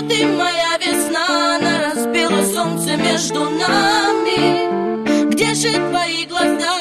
ты моя весна На разбила солнце между нами Где же твои глаза?